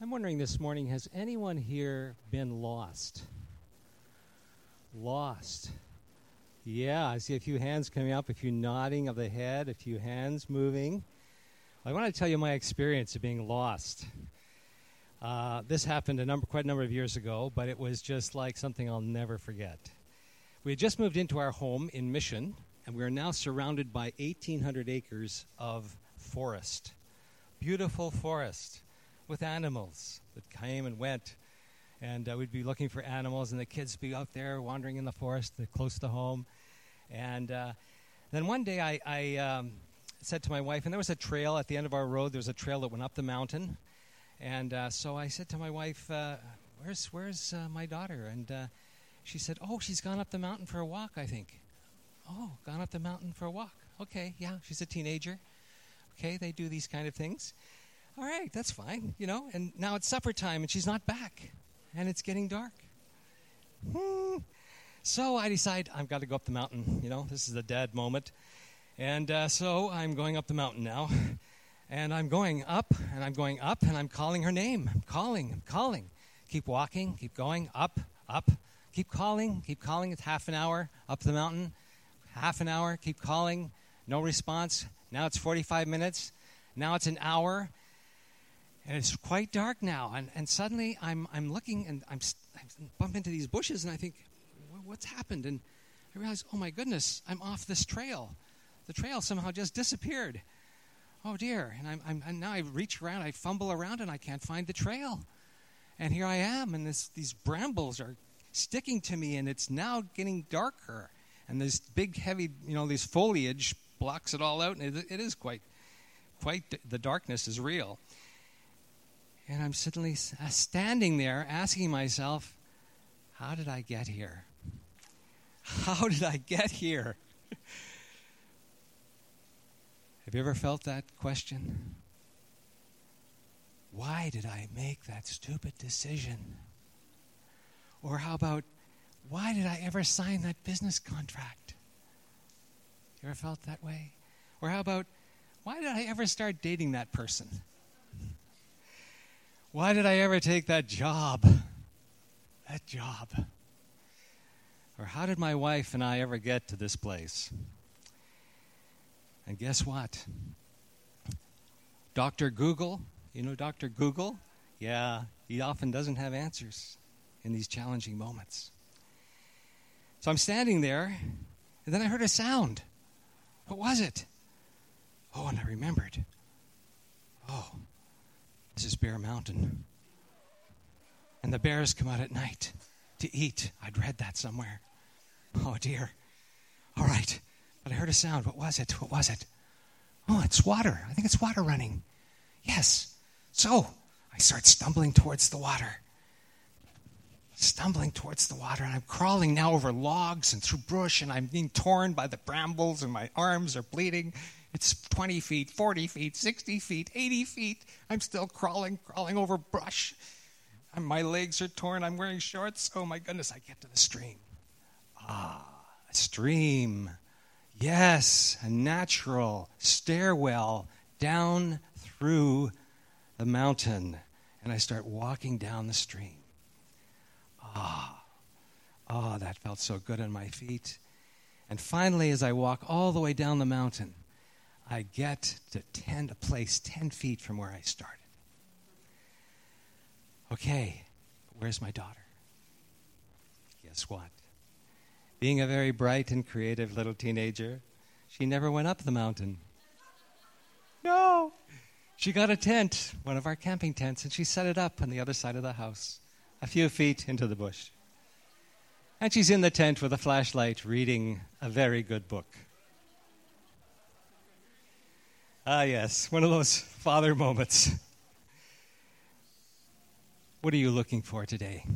I'm wondering this morning has anyone here been lost? Lost. Yeah, I see a few hands coming up, a few nodding of the head, a few hands moving. I want to tell you my experience of being lost. Uh, this happened a number, quite a number of years ago, but it was just like something I'll never forget. We had just moved into our home in Mission, and we are now surrounded by 1,800 acres of forest. Beautiful forest with animals that came and went. And uh, we'd be looking for animals, and the kids would be out there wandering in the forest close to home. And uh, then one day I, I um, said to my wife, and there was a trail at the end of our road, there was a trail that went up the mountain. And uh, so I said to my wife, uh, Where's, where's uh, my daughter? And uh, she said, Oh, she's gone up the mountain for a walk, I think. Oh, gone up the mountain for a walk. Okay, yeah, she's a teenager. Okay, they do these kind of things. All right, that's fine, you know. And now it's supper time and she's not back and it's getting dark. Hmm. So I decide I've got to go up the mountain, you know. This is a dad moment. And uh, so I'm going up the mountain now. And I'm going up and I'm going up and I'm calling her name. I'm calling, I'm calling. Keep walking, keep going, up, up. Keep calling, keep calling. It's half an hour up the mountain. Half an hour, keep calling. No response. Now it's 45 minutes. Now it's an hour. And it's quite dark now. And, and suddenly I'm, I'm looking and I'm, I bump into these bushes and I think, what's happened? And I realize, oh my goodness, I'm off this trail. The trail somehow just disappeared. Oh dear. And, I'm, I'm, and now I reach around, I fumble around, and I can't find the trail. And here I am, and this, these brambles are sticking to me, and it's now getting darker. And this big, heavy, you know, this foliage blocks it all out, and it, it is quite, quite, the darkness is real. And I'm suddenly uh, standing there asking myself, how did I get here? How did I get here? Have you ever felt that question? Why did I make that stupid decision? Or how about, why did I ever sign that business contract? You ever felt that way? Or how about, why did I ever start dating that person? Why did I ever take that job? That job. Or how did my wife and I ever get to this place? And guess what? Dr. Google, you know Dr. Google? Yeah, he often doesn't have answers in these challenging moments. So I'm standing there, and then I heard a sound. What was it? Oh, and I remembered. Oh, this is Bear Mountain. And the bears come out at night to eat. I'd read that somewhere. Oh, dear. All right. But I heard a sound. What was it? What was it? Oh, it's water. I think it's water running. Yes. So I start stumbling towards the water. Stumbling towards the water, and I'm crawling now over logs and through brush, and I'm being torn by the brambles, and my arms are bleeding. It's 20 feet, 40 feet, 60 feet, 80 feet. I'm still crawling, crawling over brush. And my legs are torn. I'm wearing shorts. Oh my goodness, I get to the stream. Ah, a stream. Yes, a natural stairwell down through the mountain. And I start walking down the stream. Ah, ah, that felt so good on my feet. And finally, as I walk all the way down the mountain, I get to 10, a place 10 feet from where I started. Okay, where's my daughter? Guess what? Being a very bright and creative little teenager, she never went up the mountain. No. She got a tent, one of our camping tents, and she set it up on the other side of the house, a few feet into the bush. And she's in the tent with a flashlight reading a very good book. Ah, yes, one of those father moments. What are you looking for today?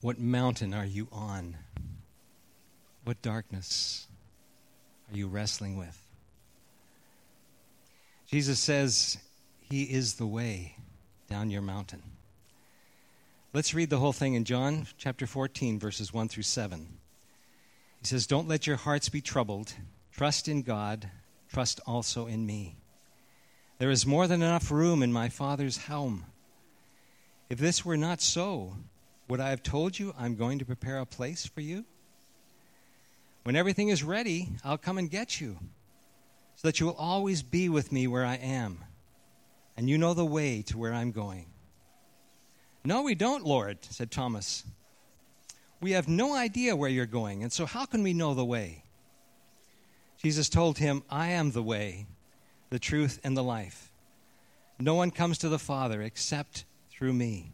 What mountain are you on? What darkness are you wrestling with? Jesus says he is the way down your mountain. Let's read the whole thing in John chapter 14, verses 1 through 7. He says, Don't let your hearts be troubled. Trust in God. Trust also in me. There is more than enough room in my Father's home If this were not so, would I have told you I'm going to prepare a place for you? When everything is ready, I'll come and get you, so that you will always be with me where I am, and you know the way to where I'm going. No, we don't, Lord, said Thomas. We have no idea where you're going, and so how can we know the way? Jesus told him, I am the way, the truth, and the life. No one comes to the Father except through me.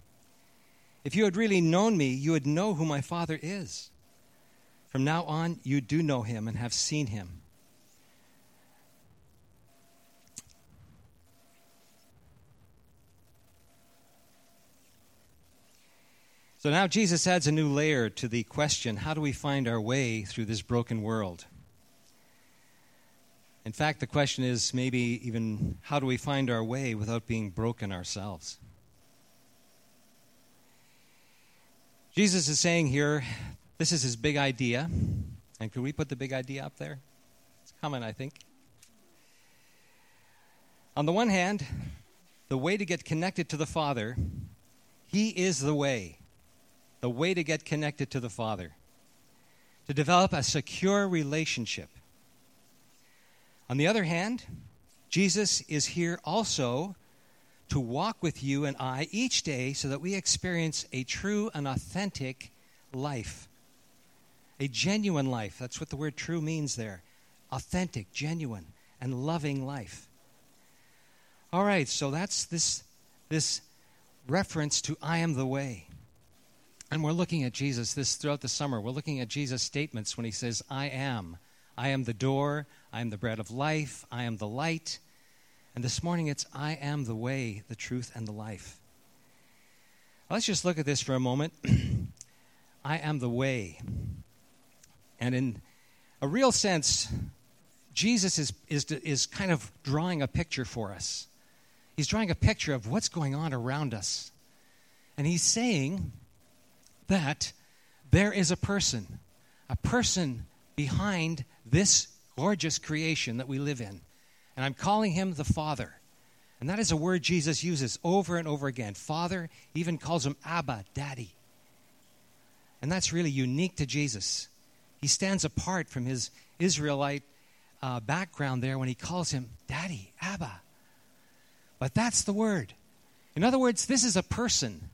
If you had really known me, you would know who my Father is. From now on, you do know him and have seen him. So now Jesus adds a new layer to the question how do we find our way through this broken world? In fact, the question is maybe even how do we find our way without being broken ourselves? Jesus is saying here, this is his big idea. And could we put the big idea up there? It's coming, I think. On the one hand, the way to get connected to the Father, He is the way. The way to get connected to the Father. To develop a secure relationship on the other hand, Jesus is here also to walk with you and I each day so that we experience a true and authentic life. A genuine life. That's what the word true means there. Authentic, genuine, and loving life. All right, so that's this, this reference to I am the way. And we're looking at Jesus this throughout the summer. We're looking at Jesus' statements when he says, I am. I am the door. I am the bread of life. I am the light. And this morning it's I am the way, the truth, and the life. Let's just look at this for a moment. I am the way. And in a real sense, Jesus is, is, is kind of drawing a picture for us. He's drawing a picture of what's going on around us. And he's saying that there is a person, a person behind this gorgeous creation that we live in. And I'm calling him the Father. And that is a word Jesus uses over and over again. Father even calls him Abba, Daddy. And that's really unique to Jesus. He stands apart from his Israelite uh, background there when he calls him Daddy, Abba. But that's the word. In other words, this is a person.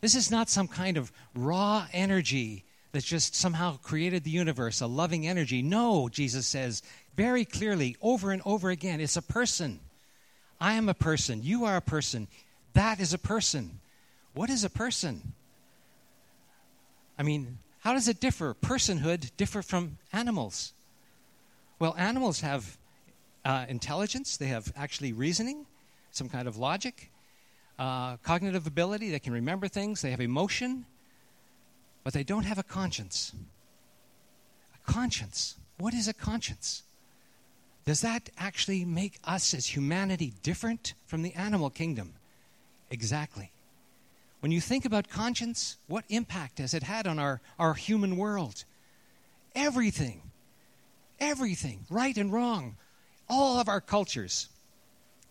This is not some kind of raw energy that just somehow created the universe, a loving energy. No, Jesus says very clearly over and over again it's a person. I am a person. You are a person. That is a person. What is a person? I mean, how does it differ? Personhood differ from animals. Well, animals have uh, intelligence, they have actually reasoning, some kind of logic, uh, cognitive ability, they can remember things, they have emotion, but they don't have a conscience. A conscience. What is a conscience? Does that actually make us as humanity different from the animal kingdom? Exactly. When you think about conscience, what impact has it had on our, our human world? Everything. Everything, right and wrong. All of our cultures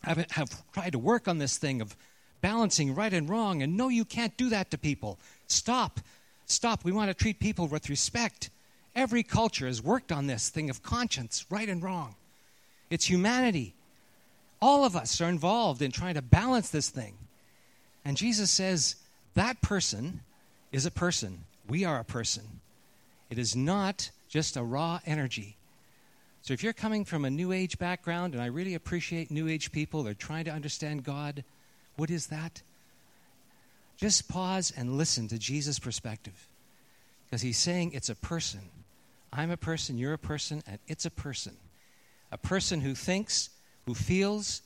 have, have tried to work on this thing of balancing right and wrong. And no, you can't do that to people. Stop. Stop. We want to treat people with respect. Every culture has worked on this thing of conscience, right and wrong. It's humanity. All of us are involved in trying to balance this thing. And Jesus says that person is a person. We are a person. It is not just a raw energy. So if you're coming from a New Age background, and I really appreciate New Age people, they're trying to understand God, what is that? Just pause and listen to Jesus' perspective. Because he's saying it's a person. I'm a person, you're a person, and it's a person. A person who thinks, who feels,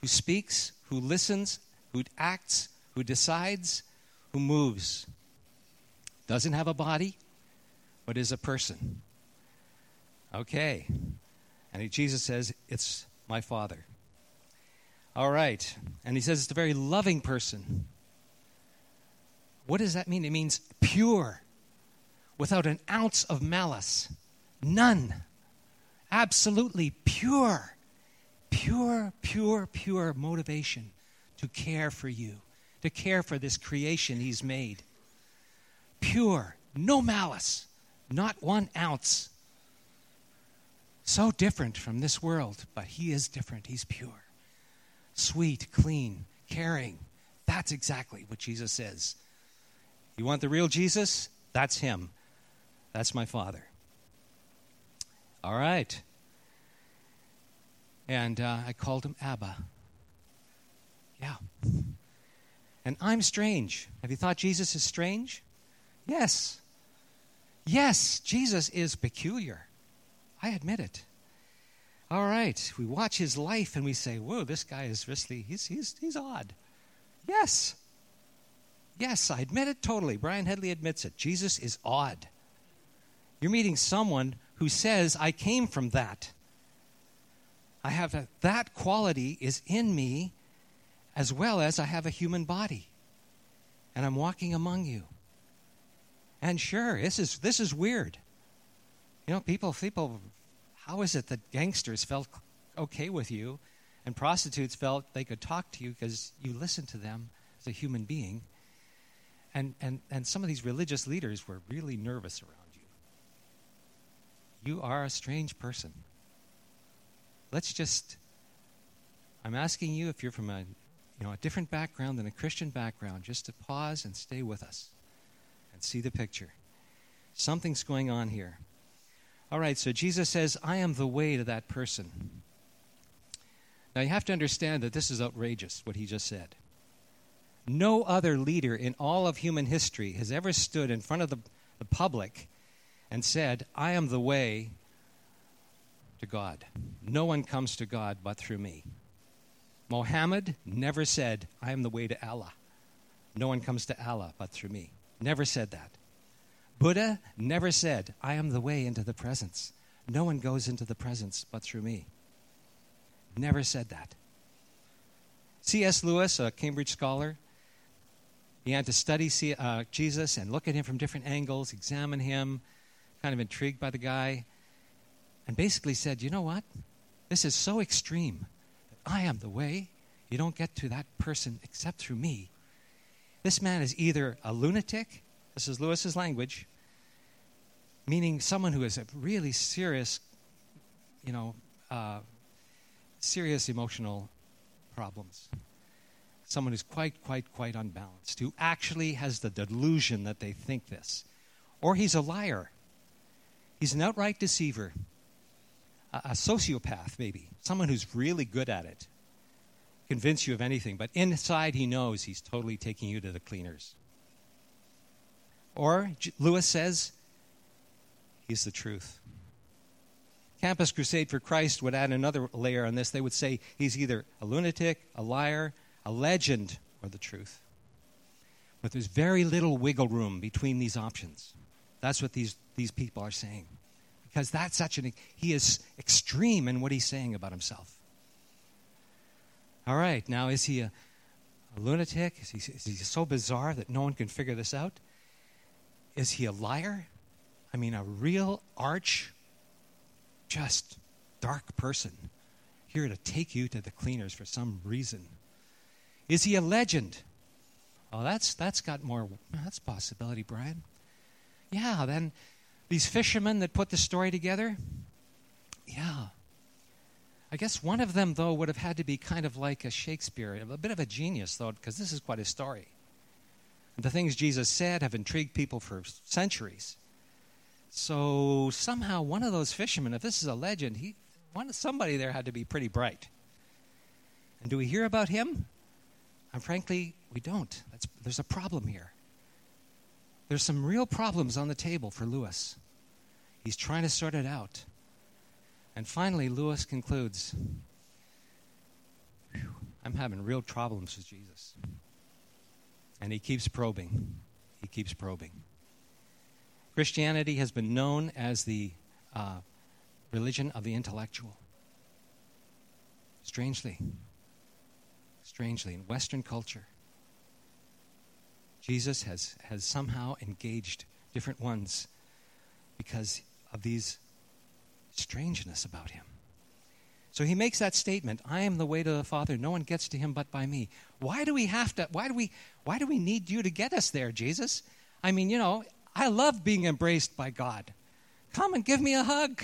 who speaks, who listens, who acts, who decides, who moves. Doesn't have a body, but is a person. Okay. And Jesus says, It's my Father. All right. And he says it's a very loving person. What does that mean? It means pure, without an ounce of malice. None. Absolutely pure. Pure, pure, pure motivation to care for you, to care for this creation He's made. Pure, no malice, not one ounce. So different from this world, but He is different. He's pure, sweet, clean, caring. That's exactly what Jesus says. You want the real Jesus? That's Him. That's my Father. All right. And uh, I called him Abba. Yeah. And I'm strange. Have you thought Jesus is strange? Yes. Yes, Jesus is peculiar. I admit it. All right, we watch his life and we say, whoa, this guy is really, he's, he's, he's odd. Yes. Yes, I admit it totally. Brian Headley admits it. Jesus is odd. You're meeting someone who says, I came from that. I have a, that quality is in me as well as I have a human body. And I'm walking among you. And sure, this is this is weird. You know, people people how is it that gangsters felt okay with you and prostitutes felt they could talk to you because you listened to them as a human being? And, and, and some of these religious leaders were really nervous around you. You are a strange person let's just I'm asking you if you're from a you know a different background than a Christian background, just to pause and stay with us and see the picture. Something's going on here. All right, so Jesus says, I am the way to that person. Now you have to understand that this is outrageous, what he just said. No other leader in all of human history has ever stood in front of the, the public and said, I am the way to God. No one comes to God but through me. Mohammed never said, I am the way to Allah. No one comes to Allah but through me. Never said that. Buddha never said, I am the way into the presence. No one goes into the presence but through me. Never said that. C.S. Lewis, a Cambridge scholar, he had to study uh, Jesus and look at him from different angles, examine him, kind of intrigued by the guy and basically said, You know what? This is so extreme I am the way. You don't get to that person except through me. This man is either a lunatic, this is Lewis's language, meaning someone who has a really serious, you know, uh, serious emotional problems. Someone who's quite, quite, quite unbalanced, who actually has the delusion that they think this. Or he's a liar. He's an outright deceiver a, sociopath, maybe, someone who's really good at it, convince you of anything, but inside he knows he's totally taking you to the cleaners. Or Lewis says, he's the truth. Campus Crusade for Christ would add another layer on this. They would say he's either a lunatic, a liar, a legend, or the truth. But there's very little wiggle room between these options. That's what these, these people are saying because that's such an he is extreme in what he's saying about himself. All right, now is he a, a lunatic? Is he, is he so bizarre that no one can figure this out? Is he a liar? I mean, a real arch, just dark person here to take you to the cleaners for some reason. Is he a legend? Oh, that's that's got more. That's possibility, Brian. Yeah, then these fishermen that put the story together? Yeah. I guess one of them, though, would have had to be kind of like a Shakespeare, a bit of a genius, though, because this is quite a story. The things Jesus said have intrigued people for centuries. So somehow, one of those fishermen, if this is a legend, he, one, somebody there had to be pretty bright. And do we hear about him? And frankly, we don't. That's, there's a problem here. There's some real problems on the table for Lewis. He's trying to sort it out. And finally, Lewis concludes I'm having real problems with Jesus. And he keeps probing. He keeps probing. Christianity has been known as the uh, religion of the intellectual. Strangely, strangely, in Western culture, Jesus has, has somehow engaged different ones because of these strangeness about him. So he makes that statement I am the way to the Father. No one gets to him but by me. Why do we have to, why do we, why do we need you to get us there, Jesus? I mean, you know, I love being embraced by God. Come and give me a hug.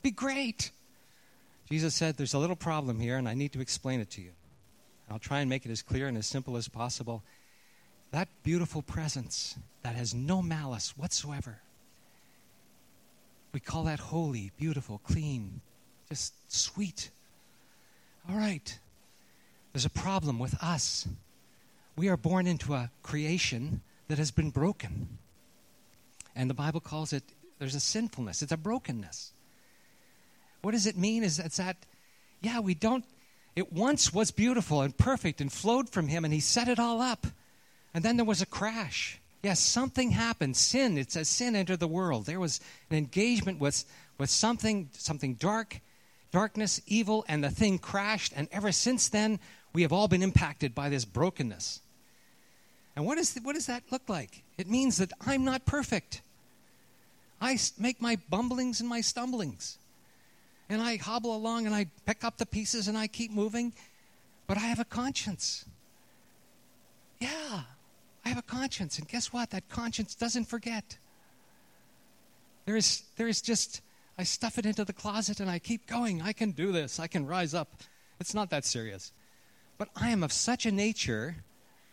Be great. Jesus said, There's a little problem here, and I need to explain it to you. I'll try and make it as clear and as simple as possible. That beautiful presence that has no malice whatsoever, we call that holy, beautiful, clean, just sweet. All right. There's a problem with us. We are born into a creation that has been broken. And the Bible calls it there's a sinfulness, it's a brokenness. What does it mean? Is it's that, yeah, we don't, it once was beautiful and perfect and flowed from Him, and He set it all up. And then there was a crash. Yes, something happened. Sin, it says sin entered the world. There was an engagement with, with something, something dark, darkness, evil, and the thing crashed. And ever since then, we have all been impacted by this brokenness. And what, is, what does that look like? It means that I'm not perfect. I make my bumblings and my stumblings. And I hobble along and I pick up the pieces and I keep moving. But I have a conscience. Yeah, I have a conscience. And guess what? That conscience doesn't forget. There is, there is just, I stuff it into the closet and I keep going. I can do this. I can rise up. It's not that serious. But I am of such a nature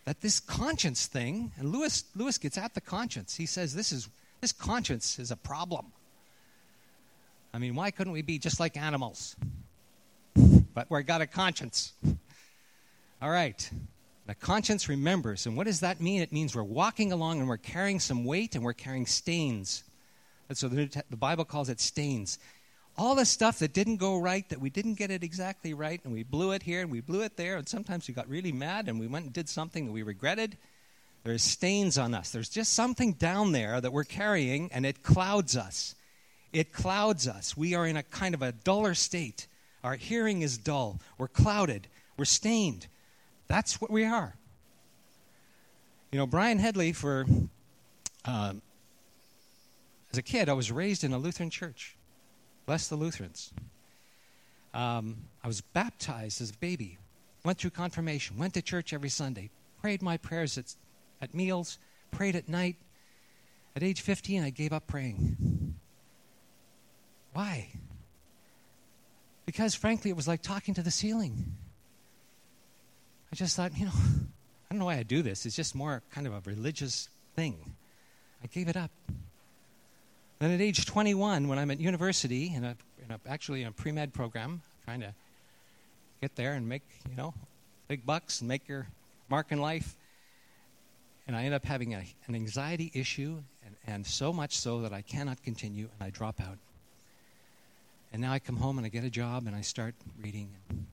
that this conscience thing, and Lewis, Lewis gets at the conscience. He says this is this conscience is a problem. I mean, why couldn't we be just like animals? But we've got a conscience. All right. The conscience remembers. And what does that mean? It means we're walking along and we're carrying some weight and we're carrying stains. And so the, the Bible calls it stains all the stuff that didn't go right, that we didn't get it exactly right, and we blew it here and we blew it there, and sometimes we got really mad and we went and did something that we regretted. There's stains on us. There's just something down there that we're carrying, and it clouds us. It clouds us. We are in a kind of a duller state. Our hearing is dull. We're clouded. We're stained. That's what we are. You know, Brian Headley, for uh, as a kid, I was raised in a Lutheran church. Bless the Lutherans. Um, I was baptized as a baby, went through confirmation, went to church every Sunday, prayed my prayers at, at meals, prayed at night. At age 15, I gave up praying. Why? Because, frankly, it was like talking to the ceiling. I just thought, you know, I don't know why I do this. It's just more kind of a religious thing. I gave it up. Then at age 21, when I'm at university, in a, in a, actually in a pre med program, trying to get there and make, you know, big bucks and make your mark in life, and I end up having a, an anxiety issue, and, and so much so that I cannot continue, and I drop out. And now I come home and I get a job and I start reading. And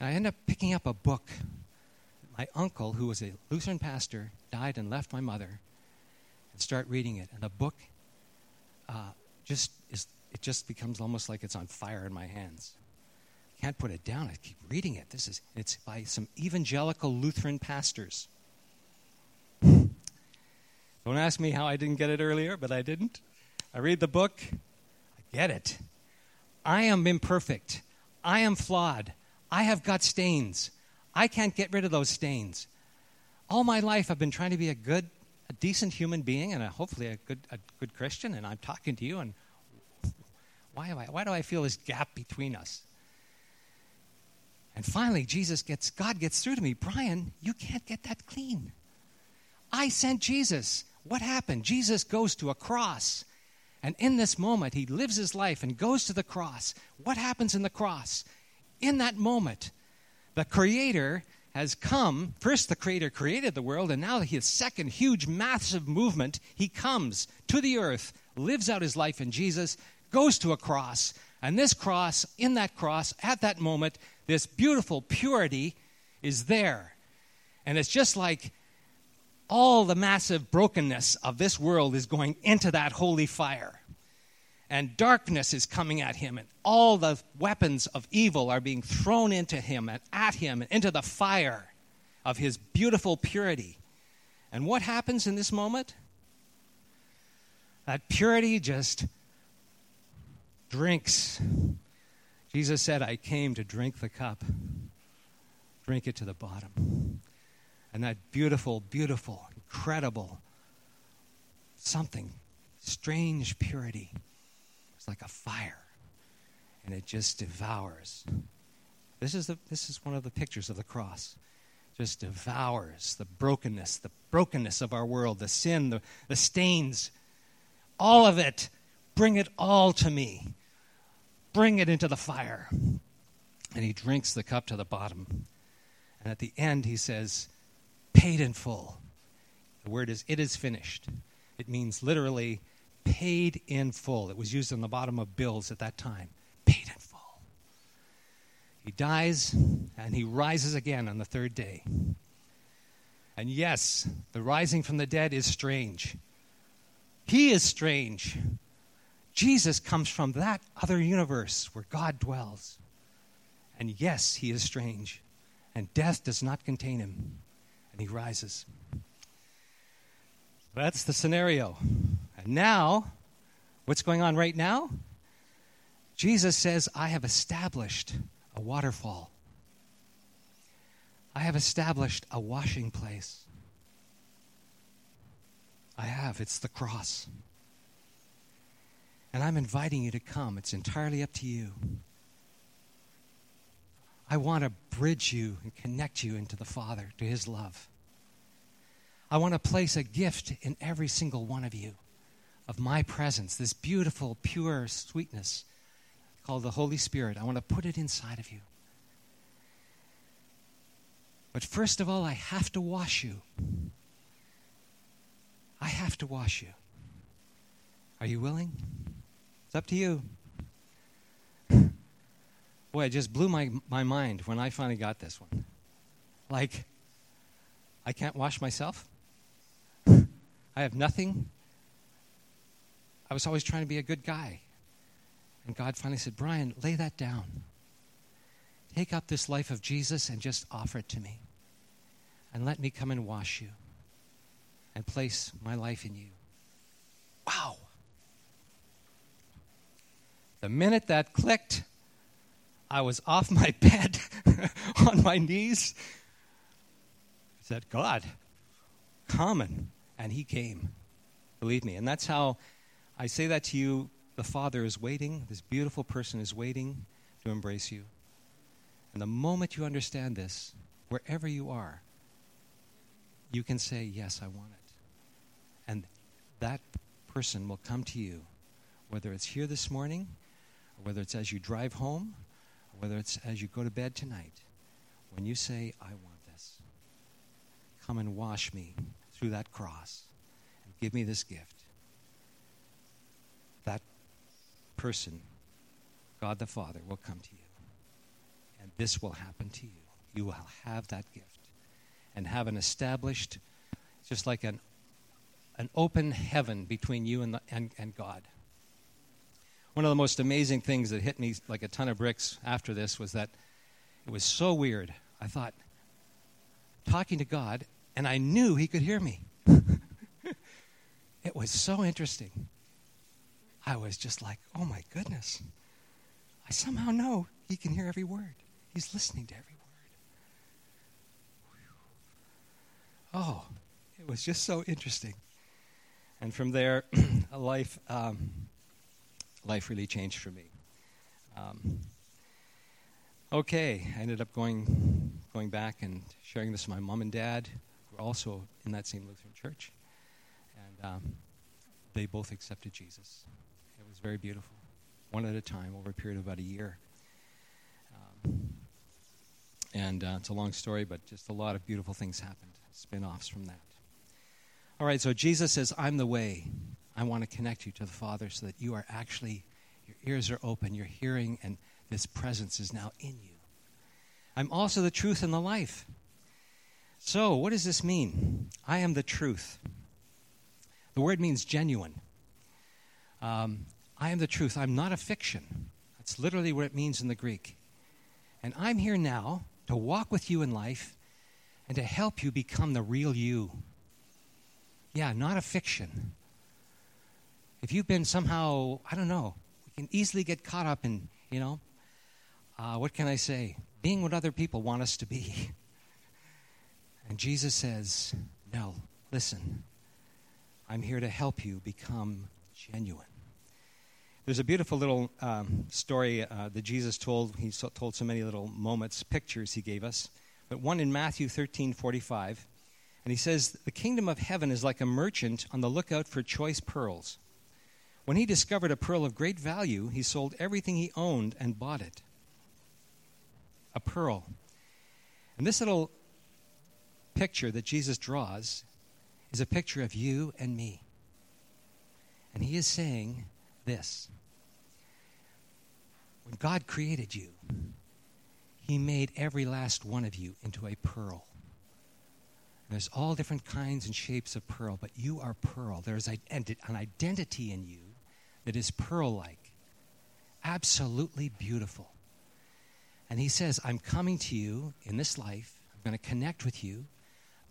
I end up picking up a book. My uncle, who was a Lutheran pastor, died and left my mother, and start reading it. And the book uh, just is, it just becomes almost like it's on fire in my hands. I can't put it down. I keep reading it. This is it's by some evangelical Lutheran pastors. Don't ask me how I didn't get it earlier, but I didn't. I read the book, I get it. I am imperfect. I am flawed. I have got stains. I can't get rid of those stains. All my life I've been trying to be a good a decent human being and a, hopefully a good, a good Christian, and I'm talking to you, and why, am I, why do I feel this gap between us? And finally, Jesus gets, God gets through to me. Brian, you can't get that clean. I sent Jesus. What happened? Jesus goes to a cross. And in this moment, he lives his life and goes to the cross. What happens in the cross? In that moment, the Creator has come. First, the Creator created the world, and now his second huge, massive movement, he comes to the earth, lives out his life in Jesus, goes to a cross, and this cross, in that cross, at that moment, this beautiful purity is there. And it's just like all the massive brokenness of this world is going into that holy fire and darkness is coming at him, and all the weapons of evil are being thrown into him and at him and into the fire of his beautiful purity. And what happens in this moment? That purity just drinks. Jesus said, I came to drink the cup, drink it to the bottom. And that beautiful, beautiful, incredible something, strange purity. It's like a fire, and it just devours. This is, the, this is one of the pictures of the cross. Just devours the brokenness, the brokenness of our world, the sin, the, the stains, all of it. Bring it all to me. Bring it into the fire. And he drinks the cup to the bottom. And at the end, he says, paid in full. The word is, it is finished. It means literally paid in full. It was used on the bottom of bills at that time. Paid in full. He dies and he rises again on the third day. And yes, the rising from the dead is strange. He is strange. Jesus comes from that other universe where God dwells. And yes, he is strange. And death does not contain him. And he rises. That's the scenario. And now, what's going on right now? Jesus says, I have established a waterfall. I have established a washing place. I have. It's the cross. And I'm inviting you to come. It's entirely up to you. I want to bridge you and connect you into the Father, to His love. I want to place a gift in every single one of you of my presence, this beautiful, pure sweetness called the Holy Spirit. I want to put it inside of you. But first of all, I have to wash you. I have to wash you. Are you willing? It's up to you. Boy, it just blew my, my mind when I finally got this one. Like, I can't wash myself? I have nothing? I was always trying to be a good guy. And God finally said, Brian, lay that down. Take up this life of Jesus and just offer it to me. And let me come and wash you and place my life in you. Wow. The minute that clicked, I was off my bed on my knees. I said, God, common. And he came. Believe me. And that's how I say that to you the Father is waiting, this beautiful person is waiting to embrace you. And the moment you understand this, wherever you are, you can say, Yes, I want it. And that person will come to you, whether it's here this morning, or whether it's as you drive home, whether it's as you go to bed tonight. When you say, I want this, come and wash me through that cross and give me this gift. That person, God the Father, will come to you. And this will happen to you. You will have that gift and have an established, just like an, an open heaven between you and, the, and, and God. One of the most amazing things that hit me like a ton of bricks after this was that it was so weird. I thought, talking to God, and I knew He could hear me. it was so interesting. I was just like, oh my goodness. I somehow know he can hear every word. He's listening to every word. Oh, it was just so interesting. And from there, a life, um, life really changed for me. Um, okay, I ended up going, going back and sharing this with my mom and dad, who are also in that same Lutheran church. And um, they both accepted Jesus It was very beautiful, one at a time over a period of about a year. Um, and uh, it's a long story, but just a lot of beautiful things happened, spin offs from that. All right, so Jesus says, I'm the way. I want to connect you to the Father so that you are actually, your ears are open, you're hearing, and this presence is now in you. I'm also the truth and the life. So, what does this mean? I am the truth. The word means genuine. Um, I am the truth. I'm not a fiction. That's literally what it means in the Greek. And I'm here now to walk with you in life and to help you become the real you. Yeah, not a fiction. If you've been somehow, I don't know, we can easily get caught up in, you know, uh, what can I say? Being what other people want us to be. And Jesus says, No, listen, I'm here to help you become genuine. There's a beautiful little um, story uh, that Jesus told. He so, told so many little moments, pictures he gave us. But one in Matthew 13 45. And he says, The kingdom of heaven is like a merchant on the lookout for choice pearls. When he discovered a pearl of great value, he sold everything he owned and bought it. A pearl. And this little picture that Jesus draws is a picture of you and me. And he is saying, this. When God created you, He made every last one of you into a pearl. There's all different kinds and shapes of pearl, but you are pearl. There's an identity in you that is pearl like, absolutely beautiful. And He says, I'm coming to you in this life. I'm going to connect with you.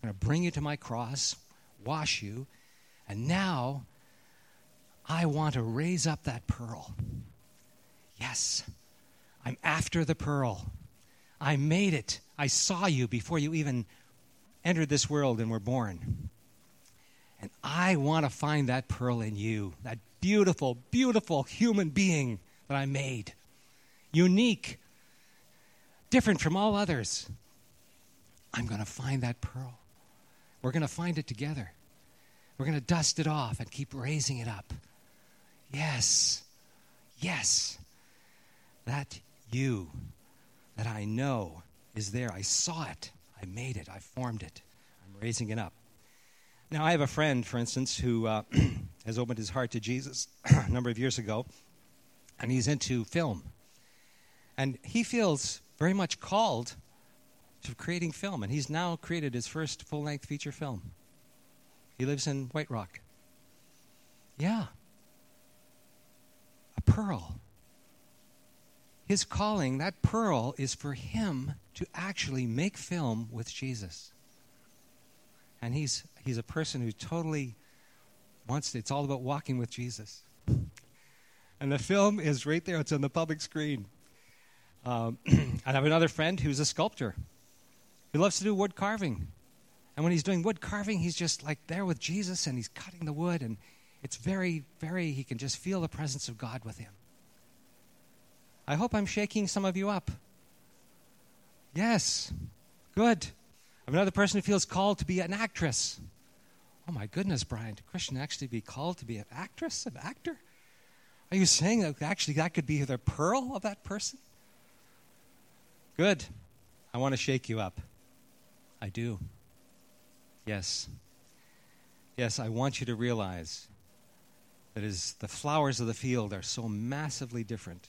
I'm going to bring you to my cross, wash you, and now I want to raise up that pearl. Yes, I'm after the pearl. I made it. I saw you before you even entered this world and were born. And I want to find that pearl in you, that beautiful, beautiful human being that I made. Unique, different from all others. I'm going to find that pearl. We're going to find it together. We're going to dust it off and keep raising it up. Yes, yes, that you that I know is there. I saw it. I made it. I formed it. I'm raising it up. Now, I have a friend, for instance, who uh, has opened his heart to Jesus a number of years ago, and he's into film. And he feels very much called to creating film, and he's now created his first full length feature film. He lives in White Rock. Yeah, a pearl. His calling, that pearl, is for him to actually make film with Jesus. And he's, he's a person who totally wants to, it's all about walking with Jesus. And the film is right there, it's on the public screen. Um, I have another friend who's a sculptor. He loves to do wood carving. And when he's doing wood carving, he's just like there with Jesus and he's cutting the wood and it's very, very, he can just feel the presence of God with him. I hope I'm shaking some of you up. Yes, good. I'm another person who feels called to be an actress. Oh my goodness, Brian, did Christian actually be called to be an actress, an actor? Are you saying that actually that could be the pearl of that person? Good. I want to shake you up. I do. Yes. Yes, I want you to realize that is the flowers of the field are so massively different.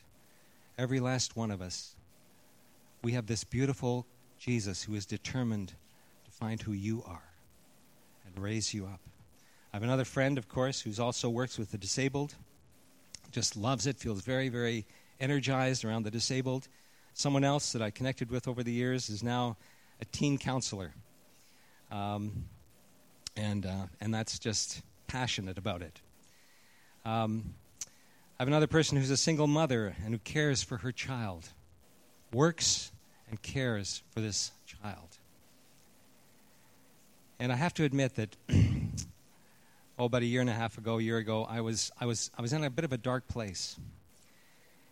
Every last one of us. We have this beautiful Jesus who is determined to find who you are and raise you up. I have another friend, of course, who also works with the disabled. Just loves it, feels very, very energized around the disabled. Someone else that I connected with over the years is now a teen counselor. Um, and, uh, and that's just passionate about it. Um, I have another person who's a single mother and who cares for her child, works and cares for this child. And I have to admit that, oh, about a year and a half ago, a year ago, I was, I was, I was in a bit of a dark place.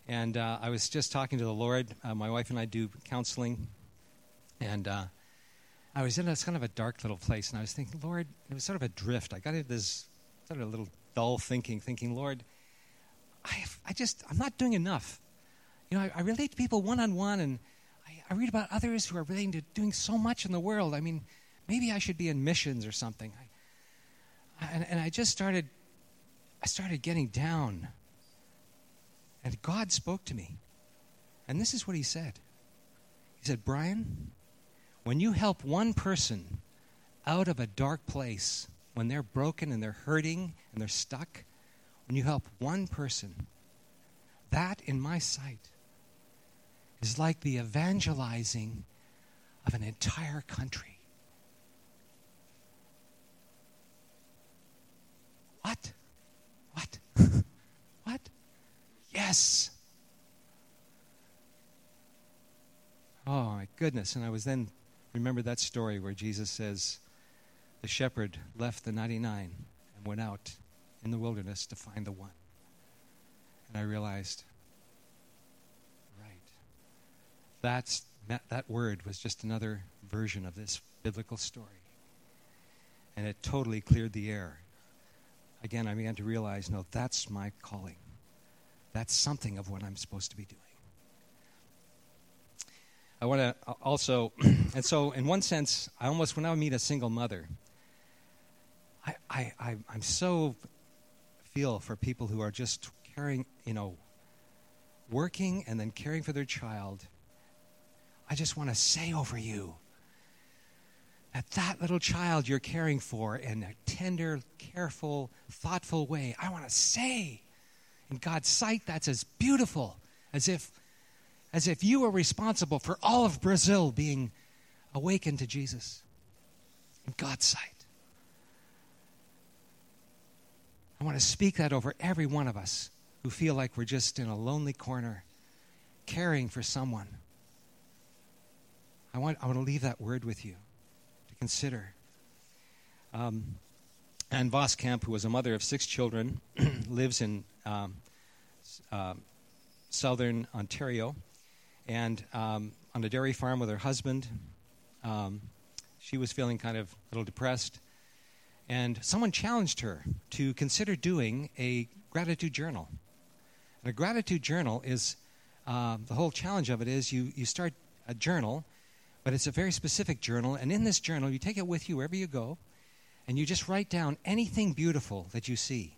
And uh, I was just talking to the Lord. Uh, my wife and I do counseling. And uh, I was in a kind of a dark little place. And I was thinking, Lord, it was sort of a drift. I got into this sort of a little dull thinking, thinking, Lord, I, have, I just, I'm not doing enough. You know, I, I relate to people one on one, and I, I, read about others who are relating to doing so much in the world. I mean, maybe I should be in missions or something. I, and, and I just started, I started getting down. And God spoke to me. And this is what He said He said, Brian, when you help one person out of a dark place, when they're broken and they're hurting and they're stuck, when you help one person, that in my sight is like the evangelizing of an entire country. What? What? what? Yes. Oh my goodness. And I was then remember that story where Jesus says, The shepherd left the 99 and went out in the wilderness to find the one. And I realized, right, that's, that word was just another version of this biblical story. And it totally cleared the air. Again, I began to realize no, that's my calling. That's something of what I'm supposed to be doing. I want to uh, also, and so in one sense, I almost, when I meet a single mother, I, I, I, I'm so feel for people who are just caring, you know, working and then caring for their child. I just want to say over you that that little child you're caring for in a tender, careful, thoughtful way, I want to say in God's sight that's as beautiful as if as if you were responsible for all of Brazil being awakened to Jesus in God's sight. I want to speak that over every one of us who feel like we're just in a lonely corner caring for someone. I want, I want to leave that word with you consider. Um, Ann Voskamp, who was a mother of six children, lives in um, uh, southern Ontario and um, on a dairy farm with her husband. Um, she was feeling kind of a little depressed. And someone challenged her to consider doing a gratitude journal. And a gratitude journal is uh, the whole challenge of it is you, you start a journal, but it's a very specific journal. And in this journal, you take it with you wherever you go, and you just write down anything beautiful that you see,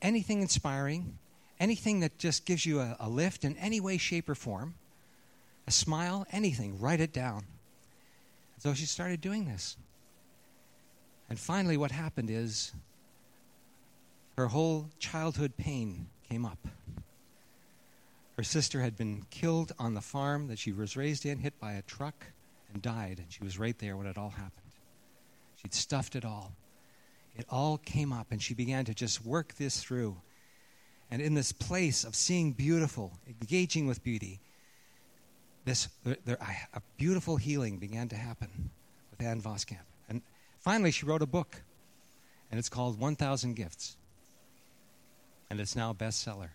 anything inspiring, anything that just gives you a, a lift in any way, shape, or form a smile, anything, write it down. So she started doing this. And finally, what happened is her whole childhood pain came up. Her sister had been killed on the farm that she was raised in, hit by a truck, and died. And she was right there when it all happened. She'd stuffed it all. It all came up, and she began to just work this through. And in this place of seeing beautiful, engaging with beauty, this there, a beautiful healing began to happen with Ann Voskamp. And finally, she wrote a book, and it's called 1,000 Gifts. And it's now a bestseller.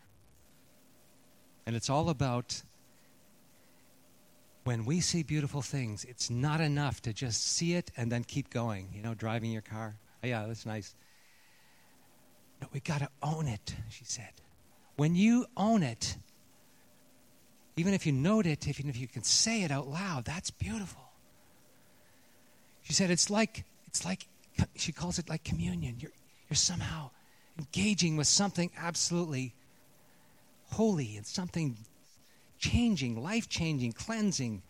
And it's all about when we see beautiful things, it's not enough to just see it and then keep going, you know, driving your car. Oh, yeah, that's nice. No, we got to own it, she said. When you own it, even if you note it, even if you can say it out loud, that's beautiful. She said it's like it's like she calls it like communion. You're you're somehow engaging with something absolutely holy and something changing, life changing, cleansing.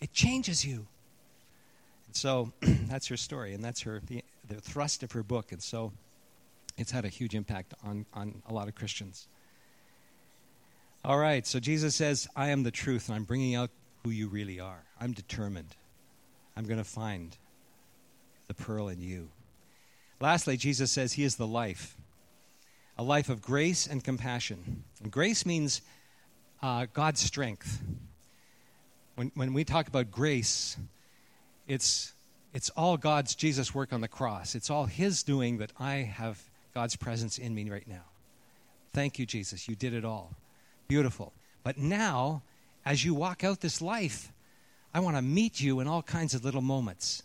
It changes you. And so that's her story, and that's her the, the thrust of her book. And so it's had a huge impact on, on a lot of Christians. All right, so Jesus says, I am the truth, and I'm bringing out who you really are. I'm determined. I'm going to find the pearl in you. Lastly, Jesus says he is the life, a life of grace and compassion. And grace means uh, God's strength. When, when we talk about grace, it's, it's all God's Jesus work on the cross. It's all His doing that I have God's presence in me right now. Thank you, Jesus. You did it all. Beautiful. But now, as you walk out this life, I want to meet you in all kinds of little moments.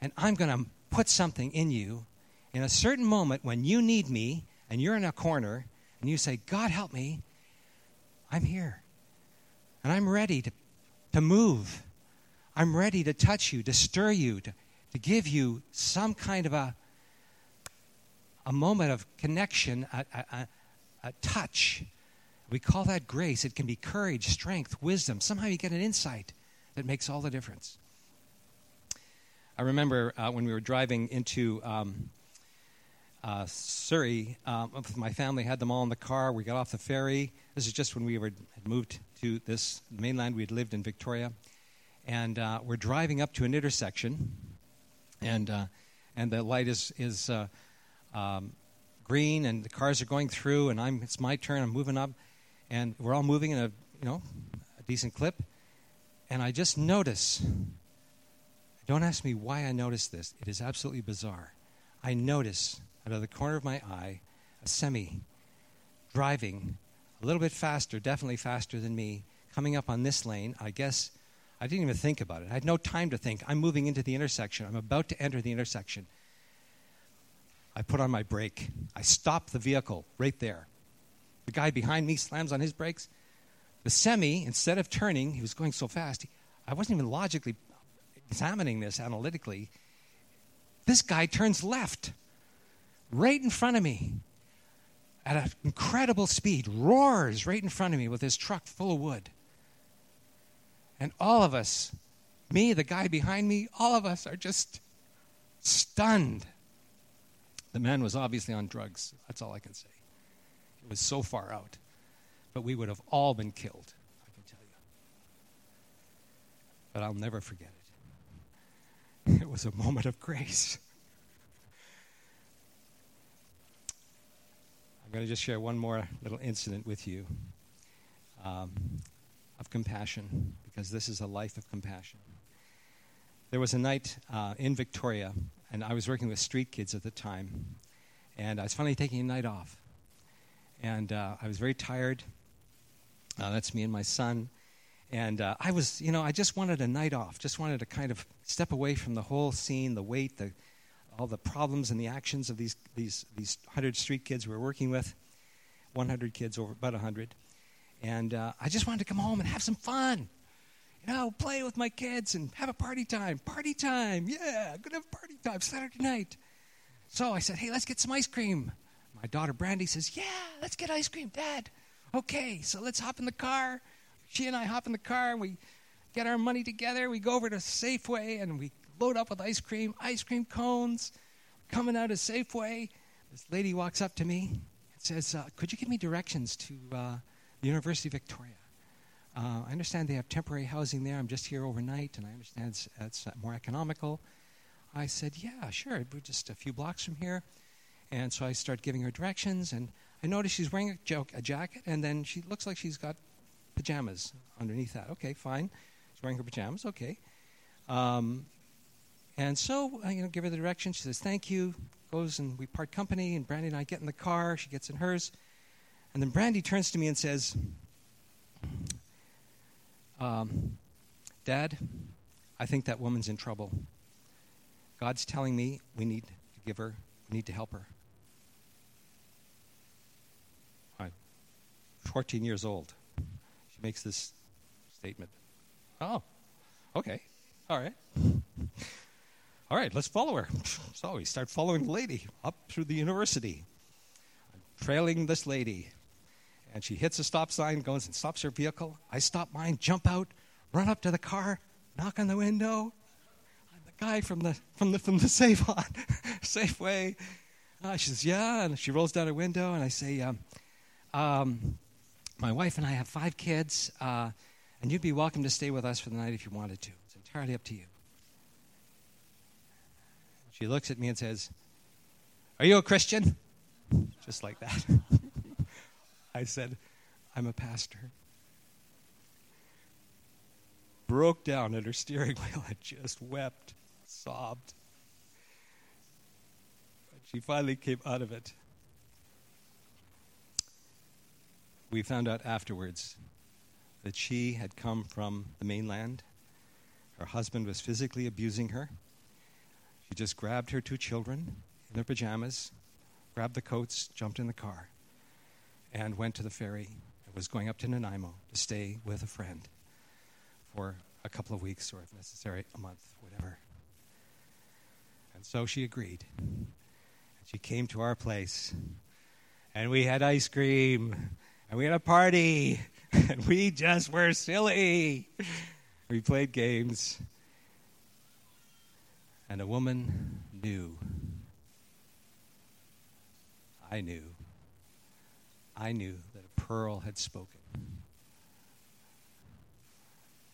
And I'm going to put something in you in a certain moment when you need me and you're in a corner and you say, God, help me. I'm here. And I'm ready to, to move. I'm ready to touch you, to stir you, to, to give you some kind of a, a moment of connection, a, a, a touch we call that grace. It can be courage, strength, wisdom. Somehow you get an insight that makes all the difference. I remember uh, when we were driving into um, uh, Surrey um, with my family, had them all in the car. We got off the ferry. This is just when we were, had moved to this mainland. We had lived in Victoria. And uh, we're driving up to an intersection, and, uh, and the light is, is uh, um, green, and the cars are going through, and I'm, it's my turn. I'm moving up and we're all moving in a you know a decent clip, And I just notice, don't ask me why I notice this, it is absolutely bizarre. I notice out of the corner of my eye a semi driving a little bit faster, definitely faster than me, coming up on this lane. I guess I didn't even think about it. I had no time to think. I'm moving into the intersection. I'm about to enter the intersection. I put on my brake. I stop the vehicle right there. The guy behind me slams on his brakes. The semi, instead of turning, he was going so fast, he, I wasn't even logically examining this analytically. This guy turns left right in front of me at an incredible speed, roars right in front of me with his truck full of wood. And all of us, me, the guy behind me, all of us are just stunned. The man was obviously on drugs. That's all I can say. It was so far out. But we would have all been killed, I can tell you. But I'll never forget it. It was a moment of grace. Going to just share one more little incident with you um, of compassion, because this is a life of compassion. There was a night uh, in Victoria, and I was working with street kids at the time, and I was finally taking a night off. And uh, I was very tired. Uh, that's me and my son. And uh, I was, you know, I just wanted a night off, just wanted to kind of step away from the whole scene, the weight, the, all the problems and the actions of these, these, these 100 street kids we were working with, 100 kids, over about 100. And uh, I just wanted to come home and have some fun. You know, play with my kids and have a party time. Party time, yeah, I'm to have party time Saturday night. So I said, hey, let's get some ice cream. My daughter Brandy says, yeah, let's get ice cream, Dad. Okay, so let's hop in the car. She and I hop in the car and we get our money together. We go over to Safeway and we load up with ice cream, ice cream cones. Coming out of Safeway, this lady walks up to me and says, uh, Could you give me directions to uh, the University of Victoria? Uh, I understand they have temporary housing there. I'm just here overnight, and I understand it's, it's more economical. I said, Yeah, sure. We're just a few blocks from here. And so I start giving her directions, and I notice she's wearing a, a jacket, and then she looks like she's got pajamas underneath that. Okay, fine. She's wearing her pajamas. Okay. Um, and so, I you know, give her the direction. She says, thank you. Goes and we part company, and Brandy and I get in the car. She gets in hers. And then Brandy turns to me and says, um, Dad, I think that woman's in trouble. God's telling me we need to give her, we need to help her. I'm 14 years old. She makes this statement. Oh, okay. All right. All right, let's follow her. So we start following the lady up through the university. I'm trailing this lady. And she hits a stop sign, goes and stops her vehicle. I stop mine, jump out, run up to the car, knock on the window. I'm the guy from the from the from the On Safeway. Uh, she says, "Yeah," and she rolls down her window, and I say, um, um, "My wife and I have five kids, uh, and you'd be welcome to stay with us for the night if you wanted to. It's entirely up to you." She looks at me and says, Are you a Christian? Just like that. I said, I'm a pastor. Broke down at her steering wheel and just wept, sobbed. But she finally came out of it. We found out afterwards that she had come from the mainland. Her husband was physically abusing her. She just grabbed her two children in their pajamas, grabbed the coats, jumped in the car, and went to the ferry and was going up to Nanaimo to stay with a friend for a couple of weeks or, if necessary, a month, whatever. And so she agreed. She came to our place, and we had ice cream, and we had a party, and we just were silly. We played games. And a woman knew. I knew. I knew that a pearl had spoken.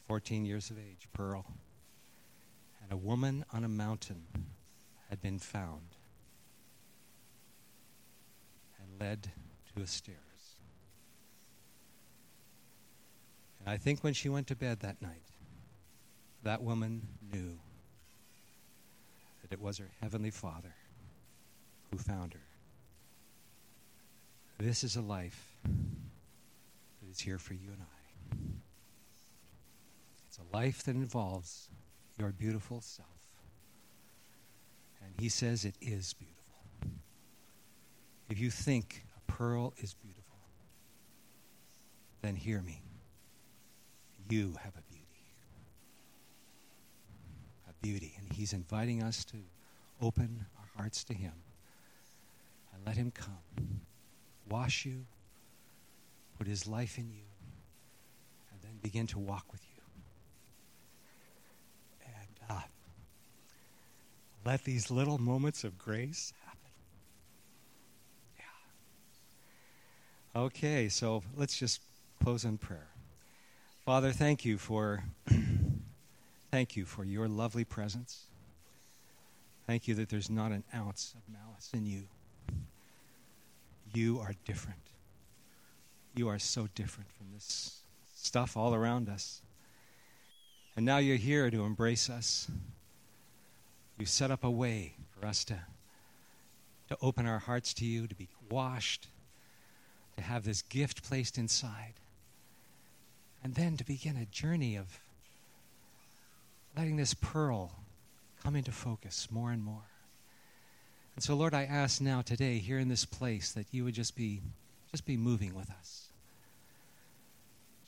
14 years of age, Pearl. And a woman on a mountain had been found and led to a stairs. And I think when she went to bed that night, that woman knew it was her Heavenly Father who found her. This is a life that is here for you and I. It's a life that involves your beautiful self. And he says it is beautiful. If you think a pearl is beautiful, then hear me. You have a beauty. And he's inviting us to open our hearts to him and let him come, wash you, put his life in you, and then begin to walk with you. And uh, let these little moments of grace happen. Yeah. Okay, so let's just close in prayer. Father, thank you for thank you for your lovely presence. Thank you that there's not an ounce of malice in you. You are different. You are so different from this stuff all around us. And now you're here to embrace us. You set up a way for us to, to open our hearts to you, to be washed, to have this gift placed inside and then to begin a journey of letting this pearl come into focus more and more. And so, Lord, I ask now today, here in this place, that you would just be just be moving with us.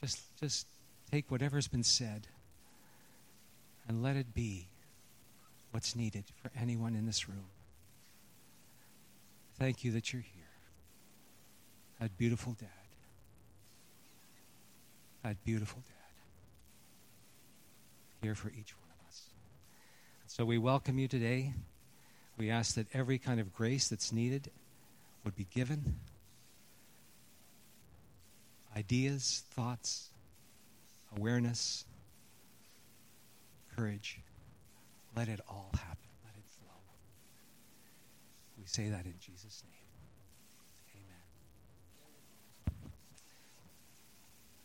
Just just take whatever's been said and let it be what's needed for anyone in this room. Thank you that you're here. That beautiful dad that beautiful dad here for each one of us. So we welcome you today. We ask that every kind of grace that's needed would be given. Ideas, thoughts, awareness, courage. Let it all happen. Let it flow. We say that in Jesus' name.